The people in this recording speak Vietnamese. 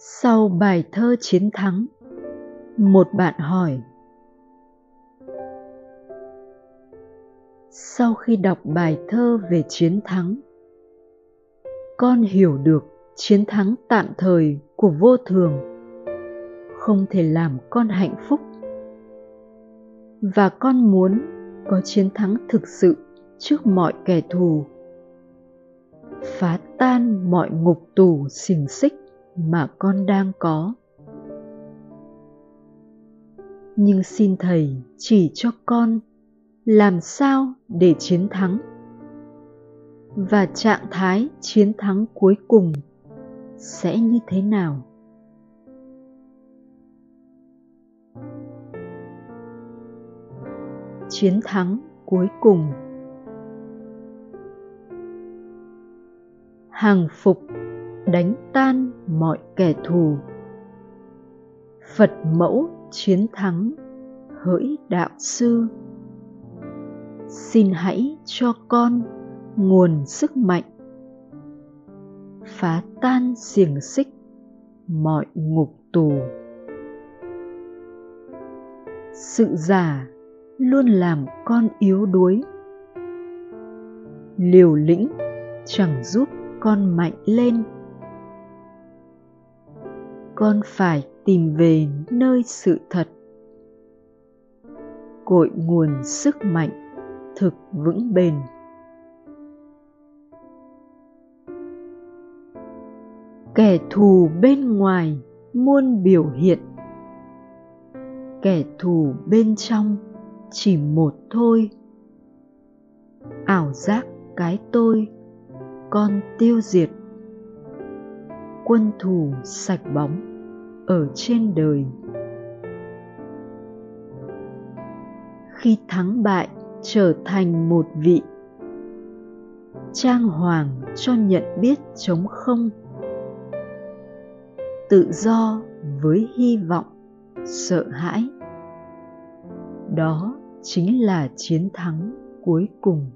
sau bài thơ chiến thắng, một bạn hỏi, sau khi đọc bài thơ về chiến thắng, con hiểu được chiến thắng tạm thời của vô thường không thể làm con hạnh phúc. Và con muốn có chiến thắng thực sự trước mọi kẻ thù, phá tan mọi ngục tù xiềng xích mà con đang có. Nhưng xin thầy chỉ cho con làm sao để chiến thắng. Và trạng thái chiến thắng cuối cùng sẽ như thế nào? Chiến thắng cuối cùng. Hàng phục đánh tan mọi kẻ thù. Phật mẫu chiến thắng hỡi đạo sư. Xin hãy cho con nguồn sức mạnh. Phá tan xiềng xích mọi ngục tù. Sự giả luôn làm con yếu đuối. Liều lĩnh chẳng giúp con mạnh lên con phải tìm về nơi sự thật. Cội nguồn sức mạnh, thực vững bền. Kẻ thù bên ngoài muôn biểu hiện. Kẻ thù bên trong chỉ một thôi. Ảo giác cái tôi, con tiêu diệt. Quân thù sạch bóng ở trên đời. Khi thắng bại, trở thành một vị trang hoàng cho nhận biết chống không, tự do với hy vọng, sợ hãi. Đó chính là chiến thắng cuối cùng.